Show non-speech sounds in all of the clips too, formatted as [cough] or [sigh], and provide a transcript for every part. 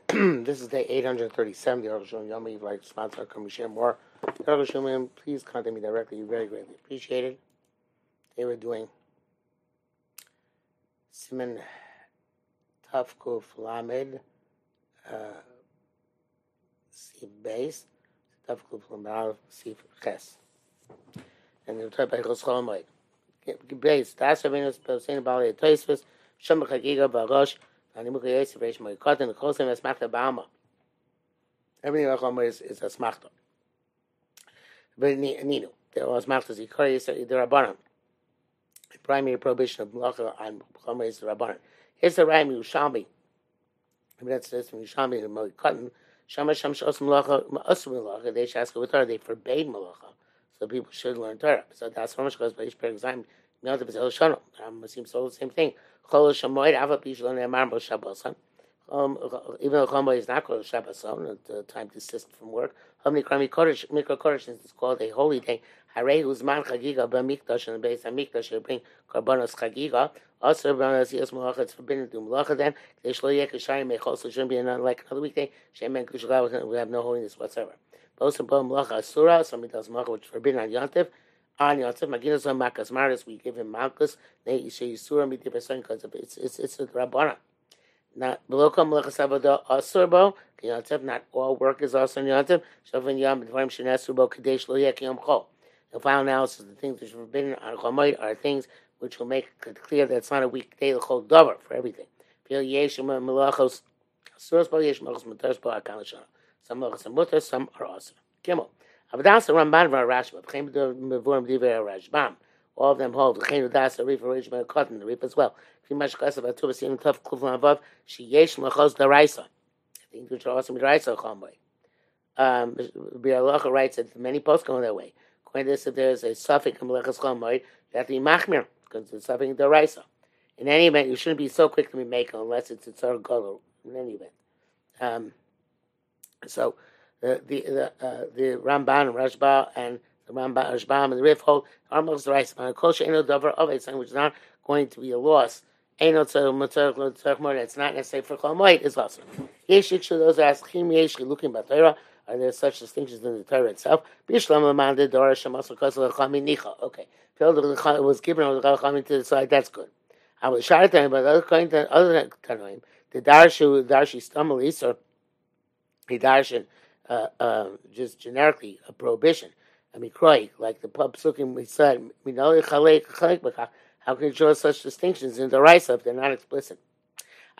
[clears throat] this is day 837, the Aruch Shalom Yom. If you'd like sponsor, come share more. Aruch Shalom, please contact me directly. You very greatly appreciated. They were doing Simon Tafkuf Lamed Sif Beis Tafkuf Lamed Sif Ches. And they were taught by Chos Cholomoid. Beis, Das Rabbeinu Pesach Bali Toisvus, Shem Chagiga Barosh, Everything Cholomoid is, is a Smachta. But Ninu, there was Smachta Zikari, the Rabbanon. The primary prohibition of Malacha on Cholomoid is the Rabbanon. Here's the Ram Yerushalmi. That's this from Yerushalmi, the Moikotin. Shama Sham Shos Malacha, Asum Malacha, they ask with Torah, they forbade Malacha. So people should learn Torah. So that's how much goes by each per exam. Miyot is El Shono. Um, seems so the same thing. Chol Shamoid Ava Pish Lo Ne'amar Bo Shabbosan. Um, even though Chol is not called Shabboson, the time to desist from work. Hamni Krami Kodesh, Mikra Kodesh is called a holy day. Harei Uzman Chagiga B'Mikdash and the base of Mikdash should bring Karbonos Chagiga. Also, Rabbanos Yos Malacha, it's forbidden to do Malacha then. They shlo yek Shayim Mechol, so shouldn't be like another weekday. Shem Ben Kushla, we have no holiness whatsoever. Also, Bo Malacha Asura, somebody does Malacha, which is forbidden on Yontif. On Yontif, Maginas on Makas Maris, we give him Malkus. They Ishe Yisura, Miti Person, because it's, it's, it's a Rabbana. Not below Kam Malacha Savada Asur Bo, Yontif, not all work is also on Yontif. Shavin Yom, Dvarim Shenesu Bo, Kadesh Lo Yek Yom Chol. The final analysis, of the things which are forbidden on Chomoid are things which will make it clear that it's not a weekday, the whole dover for everything. Feel Yeshim Akalashana. Some malachas are mutter, some are also. Gimel. Avadas Ramban Rashba. B'chein Mevurim Divrei Rashbam. All of them hold. B'chein Udas Arif Arish Cotton. The Rif as well. Fi Mash Kasav Atu V'Sim Tov Kuflan Avav. Sheyesh Malachos Daraisa. Things which are also Midraisa Chomboy. Um, Biur Halacha writes that many posts go that way. According to this, if there's a suffix in Malachas Chomboy, you have to be Machmir because it's suffix Daraisa. In any event, you shouldn't be so quick to be making unless it's a Tzar Golo. In any event. Um, so the the the, uh, the Ramban and Rashba and the Ramban Rashbam and the Rif hold Armos Rice on Kol Sheino Dover of it, which is not going to be a loss. Tzar More. It's not necessary for Chol Moed. Is also Yeshik should those ask Chim Yesh looking Torah. Are there such distinctions in the Torah itself? Bishlam Amanda Dora Shemasel Kosel Chami Nicha. Okay, Phil was given over the Chami to decide. That's good. I was shot at them, but other kind other than the Darshu Darshi Stamalis or he darshan uh, uh, just generically a prohibition. I mean, kroy, like the pub sukim we said, how can you draw such distinctions in the rice if they're not explicit?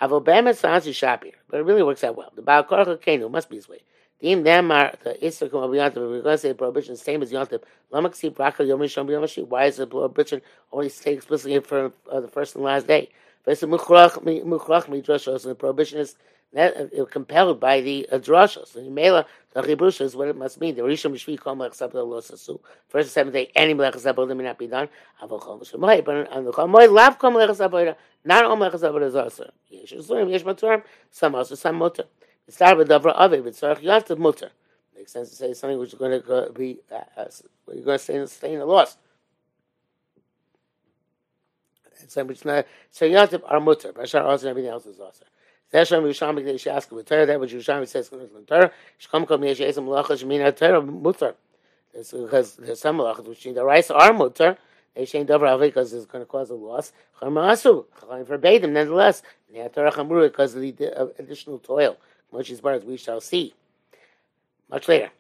Avobama sounds shapir, but it really works out well. The Baal Korach Kenu must be his way. Deem them the Issakum of we're going to say prohibition same as Yontif. Why is the prohibition only stated explicitly for uh, the first and last day? Vesa Muchrach Midrash, so the prohibition is that, compelled by the uh, drashas. So Mela, the Chibusha is what it must mean. The Rishon Mishvi Kol Melech Sabel Lo Sasu. First and seventh day, any Melech Sabel may not be done. Avol Chol Mishmoy, but on the Chol Moy, Lav Kol Melech Sabel, not all Melech Sabel is also. Yesh Yisurim, Yesh Maturim, some also, some Mutter. It started with Davra Ave, but Tzarech Yativ Mutter. Makes sense to say something which is going to be, uh, uh, you're going to stay, stay in the loss. And something which not, so Yativ are Mutter, Bashar also, everything else is also. That's why Yerushalmi should ask with Torah. That what Yerushalmi says in Torah. Shkom kol miyesh esam malachas shemina Torah mutar. Because there's some malachas which need the rice are mutar. They shame davar avi because it's going to cause a loss. Chamasu chachamim forbade them nonetheless. And they Torah chamura because of the uh, additional toil, which is part as we shall see much later.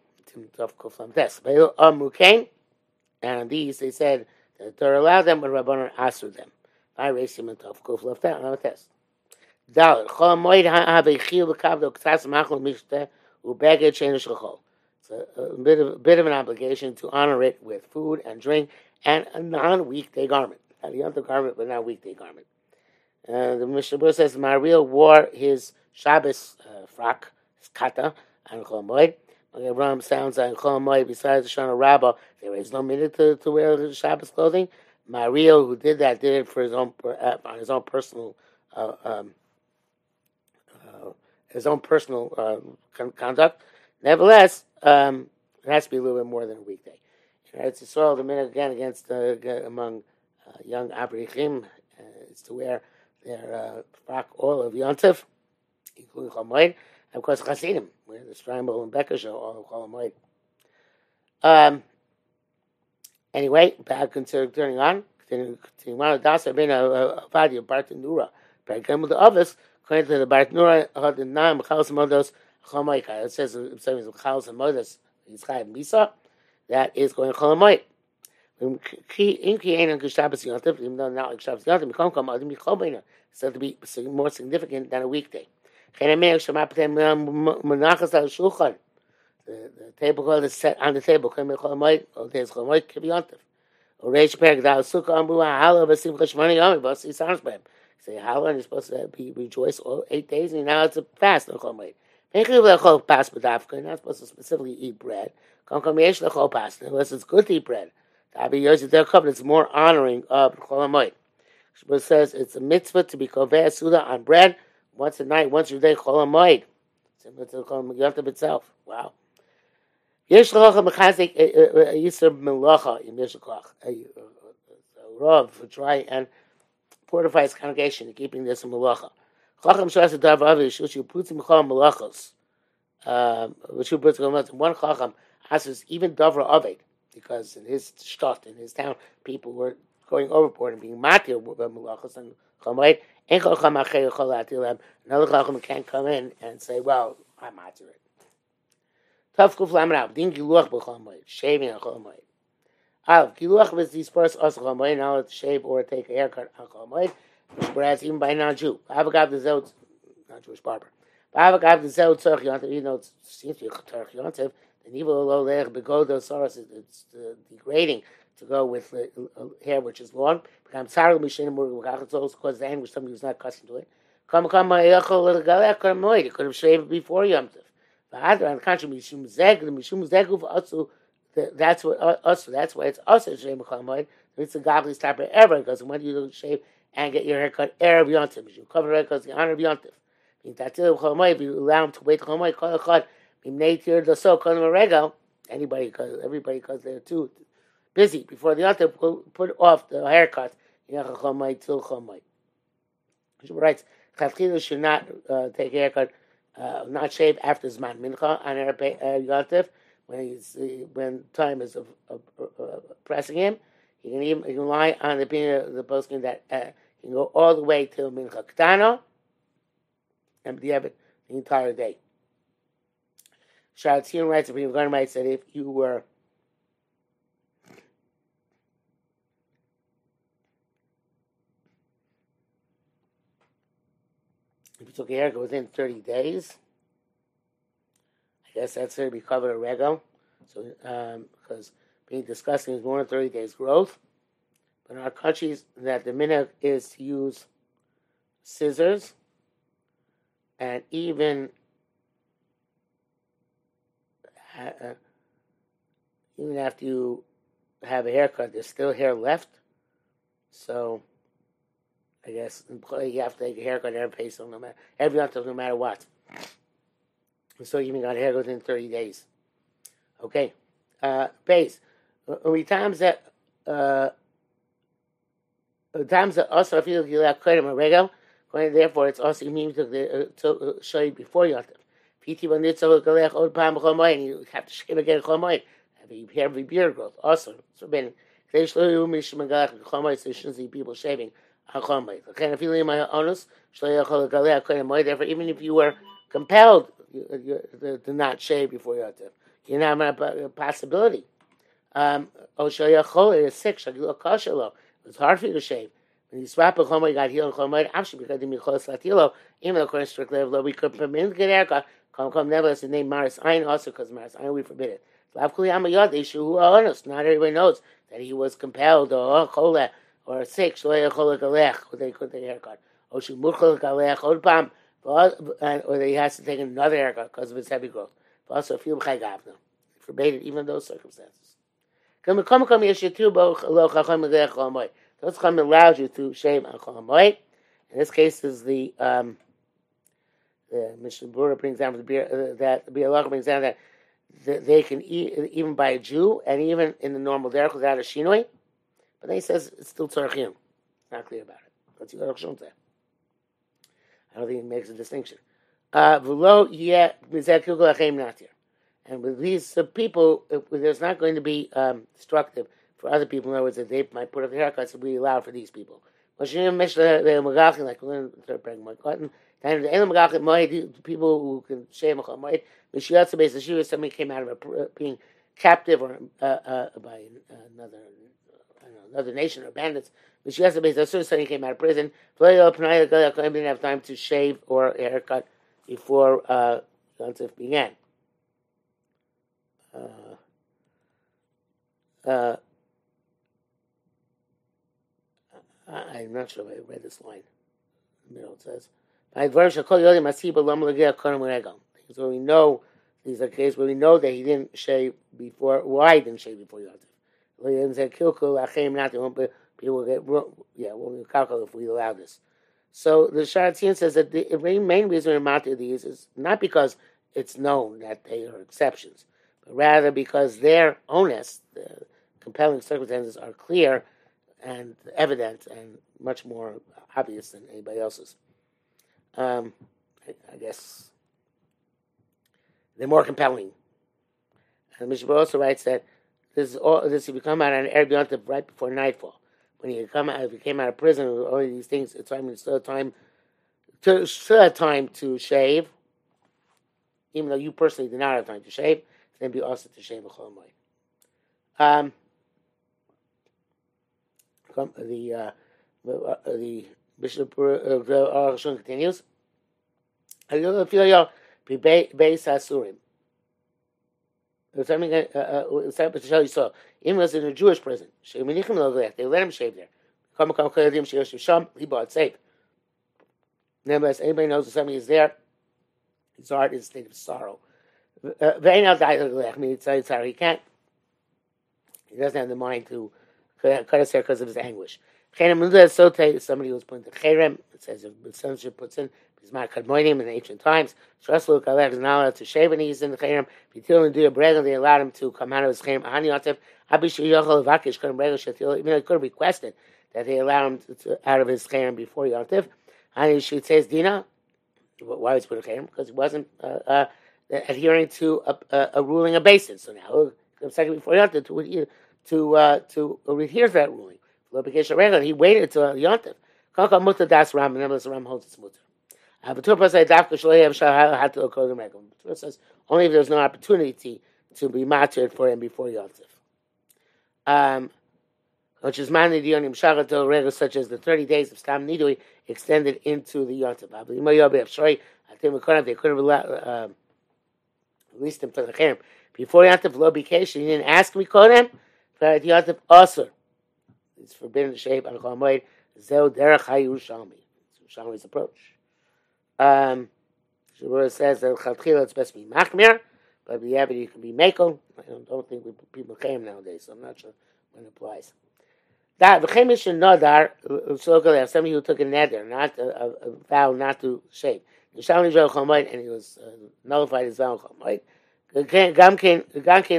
And these they said that Torah allowed them, but Rabbanon asked them. I raised him and Tov Kuf left It's a, bit of bit of an obligation to honor it with food and drink and a non-weekday garment. A yontif garment, but not weekday garment. Uh, the Mishnah says Mariel wore his Shabbos uh, frock, his kata, on Chol Moed. Ram sounds on Chol besides the Shana Rabbah, there is no minute to, to wear the Shabbos clothing. Mariel, who did that, did it for his own, uh, on his own personal uh, um, his own personal uh, conduct. Nevertheless, um, it has to be a little bit more than a weekday. It's a Yisrael, the minute again against uh, among uh, young Abrichim uh, is to wear their uh, frock oil of Yontif, including Chamoid. And of course, Chassidim, where the Steinbol and Becker show all of Chol Um. Anyway, back continuing on, continuing on. Dasa ben Avadi of Bartanura, Pergam the Ovis, according to the Bartanura, had the name Chalos Modos Chomaika. It says it says Chalos Modos Yitzchayim Misa. That is going Cholamoid. In ki ein geshabes yontif, even though not like Shabbos yontif, mikom kom adim yichol said to be more significant than a weekday. The, the table called is set on the table. Come chol moed, oh, all days chol moed kiv yontif. Reish perek da sukkah ambu ha'ala v'sim chashmani yomi v'asi sarns b'hem. Say how are you supposed to be rejoice all eight days? And now it's a fast on Chol Moed. You're not supposed to specifically eat bread. Unless it's good to eat bread. It's more honoring of Chol Moed. Shmuel says it's a mitzvah to be koveh suda on bread once a night, once a day, chol hamoed. Similar to the chol itself. Wow. Yesh locha mechazik yisr melacha in A Rav for try and fortify his congregation in keeping this in melacha. Chacham shas dav avish which you put him chacham melachos. Which you put him one chacham asks even davra avid because in his shtot in his town people were going overboard and being matir with melachos and chamayit. Ein chacham acher yachol atilam. Another chacham can't come in and say, well, I'm matir it. Lamrav, din giluach moed, shaving on chol moed. Av, giluach was these first us chol moed, now to shave or take a haircut on chol whereas even by non-Jew. Avagav the zot, non-Jewish barber. Avagav the zot tzorch yontev, even though it seems to be tzorch yontev, the nivel lo lech begodo soros, it's uh, degrading to go with uh, hair which is long. Become tzarel mishin murg v'kach, it's also cause the which somebody who's not accustomed to it. Come, come, ma'ayachol l'galech, come, moed, you could have shaved before yontev. V'adra, on the contrary, mishum zeg, the mishum zeguf also, that's what also that's why it's also shem chamoid. It's a godly of ever because when you do shave and get your haircut erev yontif, you cover it because the honor of yontif. In tatil chamoid, if you allow him to wait chamoid, kol echad bimneitir the so kol regel. Anybody, because everybody, because they're too busy before the yontif, put, off the haircut. Yachal chamoid till chamoid. Writes, chavchilu should not uh, take a haircut uh, not shave after Zman Mincha on Erev Yontif when he's when time is of, of, of, pressing him. He can even he can on the opinion of the posting that uh, he can go all the way till Mincha Ktano and be the entire day. Sharatzion writes, if you're going said if you were if you took a haircut within 30 days, Guess that's going to be covered a rego. So, um, because being disgusting is more than 30 days growth. But in our countries, that the minute is to use scissors and even uh, even after you have a haircut, there's still hair left. So I guess you have to take a haircut every face, no matter every month, no matter what. So you even got a haircut in thirty days. Okay, uh, base. We times that uh, times that also feel you like quite a regular. Therefore, it's also means to to show you before you have to. Piti when it's so galech palm chomoy, and you have to shave again chomoy. Have you a beard growth. Also, so ben. They show you mishma galech chomoy, so you shouldn't see people shaving. Therefore, even if you were compelled to not shave before you have to, you have a possibility. Um, is sick, it's hard for you to shave. When you swap a chomer, you got healed chomer, actually because you call latilo, even according to strict level, we could permit get haircut. Come, come, nevertheless, the name Maris Ein also because Maris Ein we forbid it. Not everybody knows that he was compelled or choler or sick, shlo yachol galech, they could a haircut. Or she murchol galech, or pam, or that he has to take another haircut because of his heavy growth. But also, feel chagavna. Forbade it, even in those circumstances. Come, come, allows you to on cholamoy. In this case, is the um, the Mishnah Berurah brings down the beer uh, that the Bialach brings down that they can eat even by a Jew and even in the normal derech without a shinoi. But then he says it's still tzarchim. Not clear about it. Let's see what say. I don't think it makes a distinction. Uh. And with these uh, people, there's not going to be um, destructive for other people. In other words, that they might put up the haircuts and be allowed for these people. Like we. And the people who can shave a moed, Mishiyatsa base the somebody came out of a, being captive or uh, uh, by another another nation or bandits. Mishiyatsa base the he came out of prison. He didn't have time to shave or haircut before uh, Yontif began. Uh, uh, I'm not sure if I read this line. In the middle it says. These are cases where we know that he didn't shave before. Why didn't shave before Yom people get yeah we'll calculate if we allow this. So the Sharatzian says that the main reason we're matir these is not because it's known that they are exceptions, but rather because their onus, the compelling circumstances, are clear and evident and much more obvious than anybody else's. Um, I, guess they're more compelling. And Mishnah also writes that this is all this if you come out on Erev Yontif right before nightfall. When you come out, if you came out of prison, all these things, it's time, it's still time to still have time to shave, even though you personally did not have time to shave. Then be also to shave a cholomoy. Um, the uh, the, uh, the Bishop uh, continues. Beis Hasurim. Something uh, uh, saw. Even was in a Jewish prison. They let him shave there. Come come koyadim sheyosh sham. He bought safe. Nevertheless, anybody knows that somebody is there. His heart is a state of sorrow. Da'i He can't. He doesn't have the mind to cut his hair because of his anguish. Somebody was put into cherem, it says if censorship puts in Bismar Kadmoinim in ancient times, Shrasul Kalech is not to shave when he's in the cherem. Bitil and do a brega, they allowed him to come out of his cherem. Ani Yotef, Abishu Yochel Vakish Kadam Brega Shatil, even though he could have requested that they allow him to, to, out of his cherem before Yontif. Ani Shit says Dina, why was put in cherem? Because he wasn't uh, uh, adhering to a, a, a, ruling of basis. So now, a second before Yontif to, to, uh, to adhere to that ruling. He waited until Yontif. Kaka mutter das ram, and ram holds its mutter. Says to the only if there's no opportunity to be martyred for him before Yontif. Um, which is mani dionim shagato regel such as the 30 days of stam nidui extended into the Yontif. They could have uh, released him for the cherem. Before Yontif lo bikesh, he didn't ask me kodem, but Yontif also it's forbidden to shave on Chol Moed. Zeu derech hayushalmi. Yerushalmi's approach. Um, Shabura says that Chatchila it's best to be machmir, but yeah, but you can be makel. I don't, don't think people came nowadays, so I'm not sure when it applies. That the v'chemish and nadar so somebody who took a neder, not a, a, a vow not to shave. Yerushalmi Zeu Chol Moed, and he was uh, nullified as Zeu Chol Moed. Gam came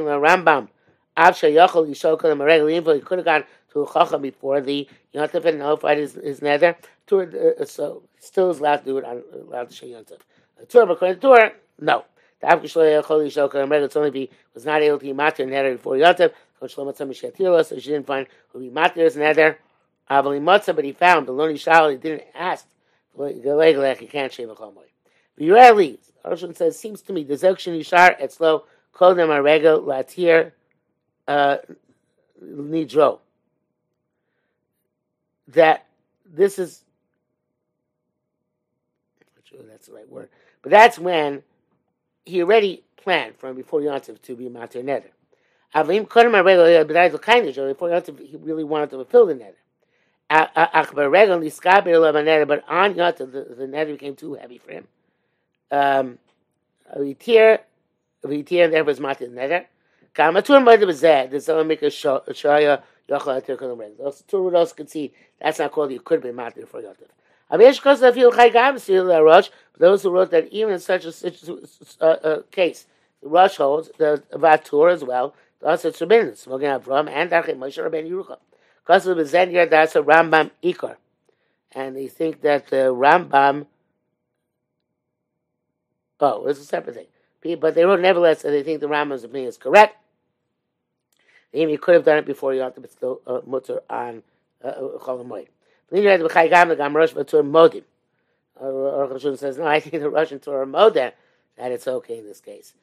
Rambam. Av shayachol yishol kodem a He could have gone to chacham before the yontif and nullified his, his nether. Tur, uh, so still is allowed to do it on allowed to show yontif. A but according to tur, no. The av shayachol yishol kodem regel. It's only be was not able to be matir nether before yontif. So she didn't find who be matir his nether. Avali matzah, but he found the lonely shal. He didn't ask. He can't shave a chomoy. Yereli, Arshon says, seems to me the zekshin yishar etzlo kol them a regel latir uh, nidro. That this is, sure that's the right word, but that's when he already planned from before Yontif to be Mater Neder. Avim Kodem but that's kind of before Yontif, he really wanted to fulfill the Neder. But on Yontif, the, the Neder became too heavy for him. Um, Vitir, Vitir, there was Mater Neder. Kamatur might have said that someone Those two else concede that's not called you could be matir for yotiv. Avish kosa feel chaygam still a rush. Those who wrote that even in such a uh, uh, case, the rush holds the vatur as well. Thus it's forbidden smoking Avram and Darchei Moshe Rabbeinu Yerucham. Of the Zen that's a Rambam Ikar, and they think that the Rambam Oh, it's a separate thing. But they wrote nevertheless that they think the Rambam's opinion is correct. Even he could have done it before he still uh, mutter on uh, uh, Chol Hamoed. Modim. Or says, no, I think the Russian Torah Modim, that it's okay in this case,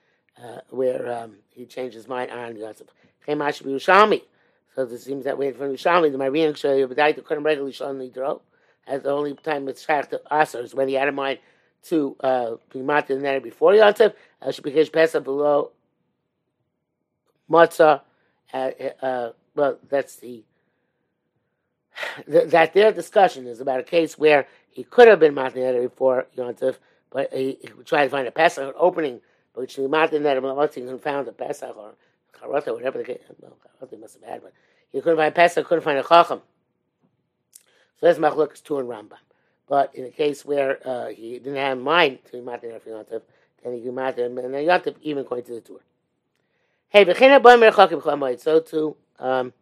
uh, where um, he changed his mind on Yerushalmi. So it seems that way from Yerushalmi, the Marian Shah, but I couldn't regularly show Nidro. As the only time it's tracked to Aser is when he had in mind to uh, be matzah in there before Yom Tov. Because Pesach below matzah. Uh, well, that's the [sighs] that their discussion is about a case where he could have been matzah before Yom Tov, but he, he tried to find a Pesach opening, once he couldn't find a Pesach or Charata, whatever the case. Charata must have had, but he couldn't find a Pesach, couldn't find a Chacham. So that's Machlokes two and Rambam. But in a case where uh, he didn't have in mind to be matir for Yontif, then he could matir, and then Yontif even going to the tour. Hey, v'chena boim merchakim chalamoid. So too, um,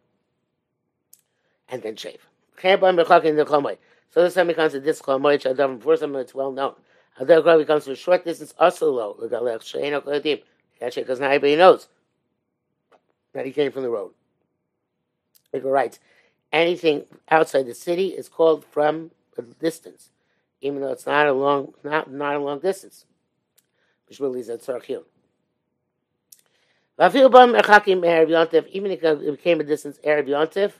and then shave. V'chena boim merchakim the chalamoid. So this time becomes a disc chalamoid. Shadam before some it's well known. Other grove becomes a short distance also low. L'galech she'eno kodim. Shake because not everybody knows that he came from the road. It writes, anything outside the city is called from a distance, even though it's not a long not not a long distance. Which really is at Tzarchiyun. Even if it became a distance Erev Yontif,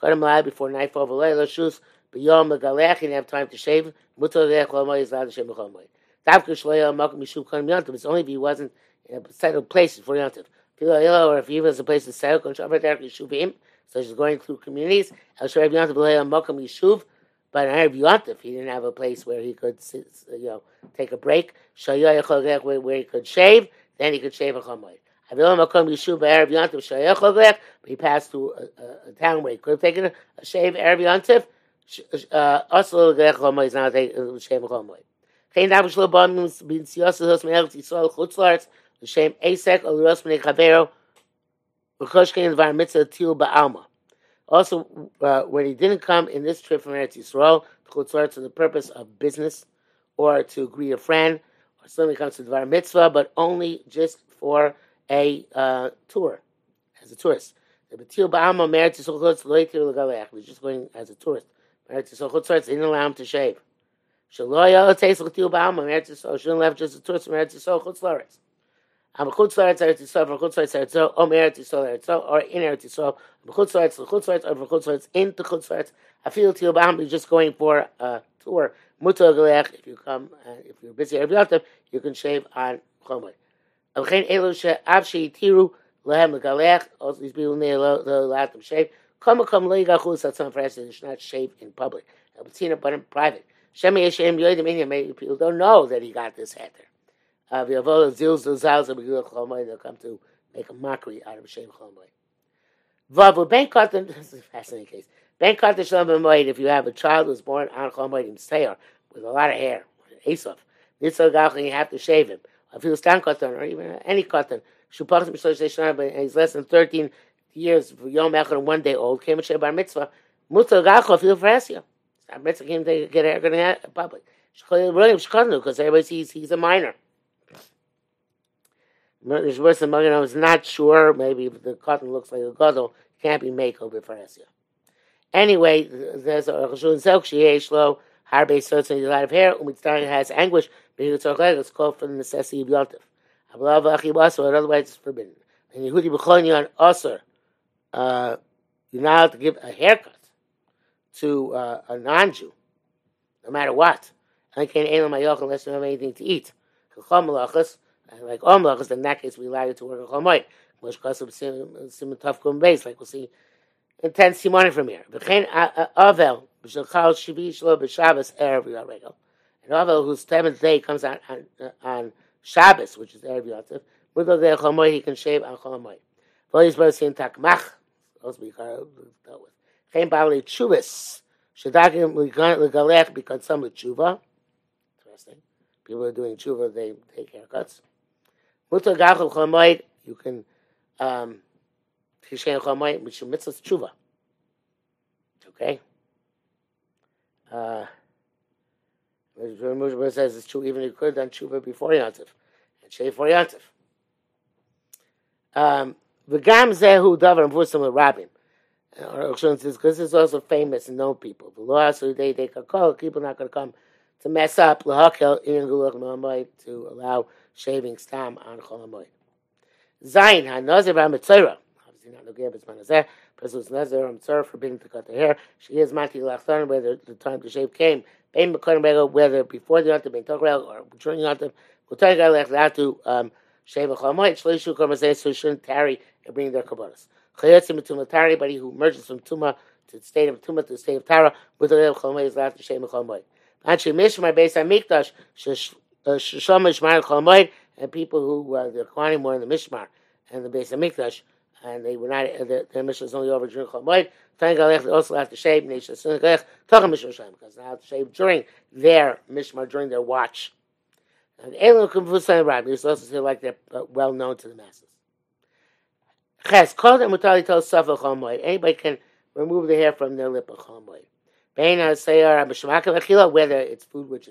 cut him live before nightfall. V'leila shus b'yom megalech. He didn't have time to shave. Mutar lech l'moy is l'ad Hashem b'chomoy. Davka shloya makom yishuv kanim Yontif. It's only if he wasn't in a settled place for Yontif. Or if he was a place to settle, kon shavar derech yishuvim. So she's going through communities. El Shrev Yontif b'leila makom yishuv. But Erev Yontif, he didn't have a place where he could, you know, take a break. Where he could shave. Then he could shave a chomoy. But he passed through a, a, a, town where he could have taken a, a shave Erev Yontif. Not taking a shave Ba'alma. Also, uh, when he didn't come in this trip from Eretz Yisrael, Chutz to the purpose of business or to greet a friend, or suddenly comes to Dvar Mitzvah, but only just for a uh, tour as a tourist. He's just going as a tourist. They didn't allow him to shave. Shouldn't left just a tourist Eretz Yisrael chutz laretz. Eretz Yisrael from chutz laretz Eretz Yisrael or meretz Yisrael Eretz Yisrael or in Eretz Yisrael from chutz laretz to chutz laretz or from chutz laretz into chutz laretz. I feel til ba'alma is just going for a tour. Mutar galech if you come uh, if you're busy every other you can shave on chomer. וכן אלו שאף שהתירו להם לגלח, also these people need to let them shave, come come לא יגחו לעצמם for they should not shave in public. But seen it but in private. Shema Yeshem Yoidim Inyan, maybe people don't know that he got this heter. Uh, V'yavol zils zils Begil Cholmoy, they'll come to make a mockery out of Shem Cholmoy. Vavu Ben Katan, [laughs] this is a fascinating case. Ben Katan Shalom B'moed, if you have a child who's born on Cholmoy, in Seir, with a lot of hair, Esav, Nitzal Gachin, you have to shave him. If he was tan cotton or even any cotton, Shupach Mishlosh but he's less than 13 years, Yom Echad and one day old, came to Bar Mitzvah, Mutar Gacho, feel for Esya. Mitzvah came to get in public. Because everybody sees he's a minor. There's worse than I was not sure. Maybe the cotton looks like a gadol. Can't be made over for Esya. Anyway, there's a Rishon Zelk, Shiesh Harbe Sotz, and a lot of hair. Umitzdarin has anguish. It's called for the necessity of Yontif. Otherwise, it's forbidden. And Yehudi uh, you're not allowed to give a haircut to uh, a non-Jew, no matter what. I can't aim on my yoke unless you have anything to eat. Like all malachas, in that case, we allow you to work a chomoy. Because of sim kum base, like we'll see in ten simonim from here. V'chein avel b'shel chal shivi shlo b'shabbos erev avel whose seventh day comes on on, on Shabbos, which is erev yotzev. With the chomoy, he can shave on chomoy. V'olis b'osin takmach. Also be dealt with. Chen bali chuvas. Shadagim legalech because some with tshuva. Interesting. People are doing tshuva, they take haircuts. Mutar gachel chomoy, you can um, tishen chomoy, which is mitzvah tshuva. Okay. Uh, Moshe says it's true even if you could have done tshuva before Yantif and shave for Yantif. Um, V'gam zehu davar mvusam l'rabim. Because this is also famous and known people. The law so they they can call people not going to come to mess up lahakel in gulach to allow shaving stam on cholamoy. Zayin hanazir b'amitzayra. Obviously not nogeh b'zman Person who's nazir or forbidden to cut the hair. She is mati lachtan whether the time to shave came. Bein b'kodim whether before the yontif bein tochrel or during the yontif. L'tay gal lech to um, shave a cholamoy. Shleishu kormazeh so shouldn't tarry and bring their kabbalas. Chayotzim Tuma anybody who merges from Tuma to the state of Tuma to the state of Tara, with the Leil Cholmoy is allowed to shave Shem Cholmoy. Anshi Mishmar Beis HaMikdash, Shishom Mishmar Cholmoy, and people who, uh, the Kohanim were in the Mishmar and the Beis HaMikdash, and they were not, uh, the, their mission was only over during Cholmoy. Thank God, they also have to shave, because they have to shave during their Mishmar, during their watch. And Elon Kumfusan Rabbi, it's also like they're uh, well known to the masses. Ches, called and mutali tel safa chomoid. Anybody can remove the hair from their lip of chomoid. Beina sayar abishmakim achila, whether it's food which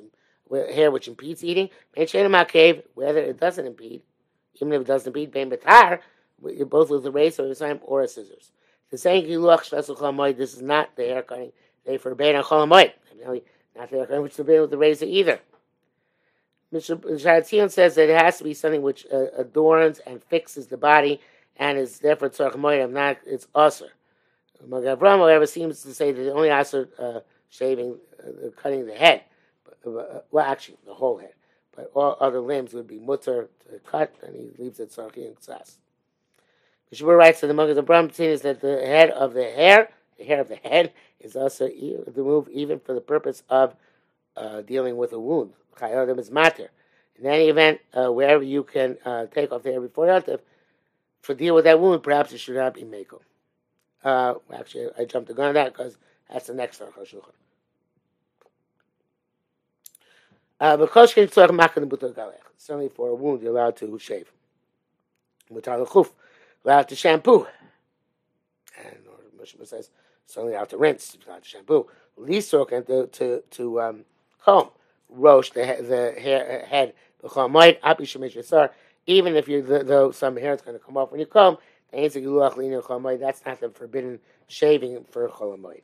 hair which impedes eating. Shenim cave, whether it doesn't impede, even if it doesn't impede. Bein betar, both with a razor or a or a scissors. The saying giluach chomoid. This is not the hair cutting. They forbade on chomoid. Not the hair cutting which is forbidden with the razor either. Mr. Sharatzion says that it has to be something which uh, adorns and fixes the body and is therefore tzarch moyim, not it's aser. Magen Avraham, however, seems to say that the only aser uh, shaving, uh, cutting the head, uh, well, actually the whole head, but all other limbs would be mutter to cut, and he leaves it tzarchi and ksas. Mishmur writes that the Magen Avraham is that the head of the hair, the hair of the head, is also removed even for the purpose of uh, dealing with a wound. Chayodim is matter. In any event, uh, wherever you can uh, take off the hair before Yontif, for deal with that wound, perhaps it should not be Mako. Uh, actually, I jumped the gun on that because that's the next Aruch HaShulchan. Uh, certainly for a wound, you're allowed to shave. Mutar chuf, allowed to shampoo. And Moshe says, certainly allowed to rinse, allowed to shampoo. Lisok and to, to, to um, comb, roast the, the hair, head, the chomoid, api shemish yasar, even if you though some hair is going to come off when you comb, that's not the forbidden shaving for cholamoid.